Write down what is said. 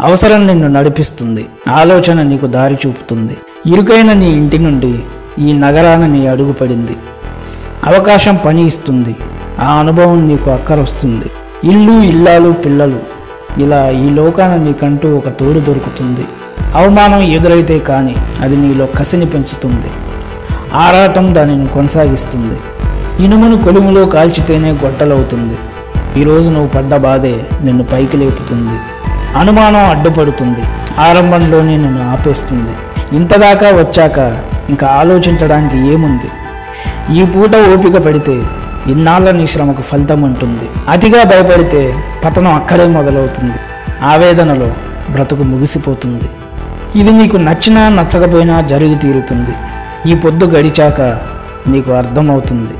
అవసరం నిన్ను నడిపిస్తుంది. ఆలోచన నీకు దారి చూపుతుంది. ఇరుకైన నీ ఇంటి నుండి ఈ నగరాన నీ అడుగుపడింది అవకాశం పని ఇస్తుంది. ఆ అనుభవం నీకు అక్కరొస్తుంది ఇల్లు ఇల్లాలు పిల్లలు. ఇలా ఈ లోకాన నీకంటూ ఒక తోడు దొరుకుతుంది. అవమానం ఎదురైతే కానీ అది నీలో కసిని పెంచుతుంది. ఆరాటం దానిని కొనసాగిస్తుంది. ఇనుమును కొలుములో కాల్చితేనే గొడ్డలవుతుంది. ఈరోజు నువ్వు పడ్డ బాధే నిన్ను పైకి లేపుతుంది. అనుమానం అడ్డుపడుతుంది. ఆరంభంలోనే నేను ఆపేస్తుంది. ఇంతదాకా వచ్చాక ఇంకా ఆలోచించడానికి ఏముంది? ఈ పూట ఓపిక పడితే ఇన్నాళ్ళ నీ శ్రమకు ఫలితం ఉంటుంది. అతిగా భయపడితే పతనం అక్కడే మొదలవుతుంది. ఆవేదనలో బ్రతుకు ముగిసిపోతుంది. ఇది నీకు నచ్చినా నచ్చకపోయినా జరిగి తీరుతుంది. ఈ పొద్దు గడిచాక నీకు అర్థమవుతుంది.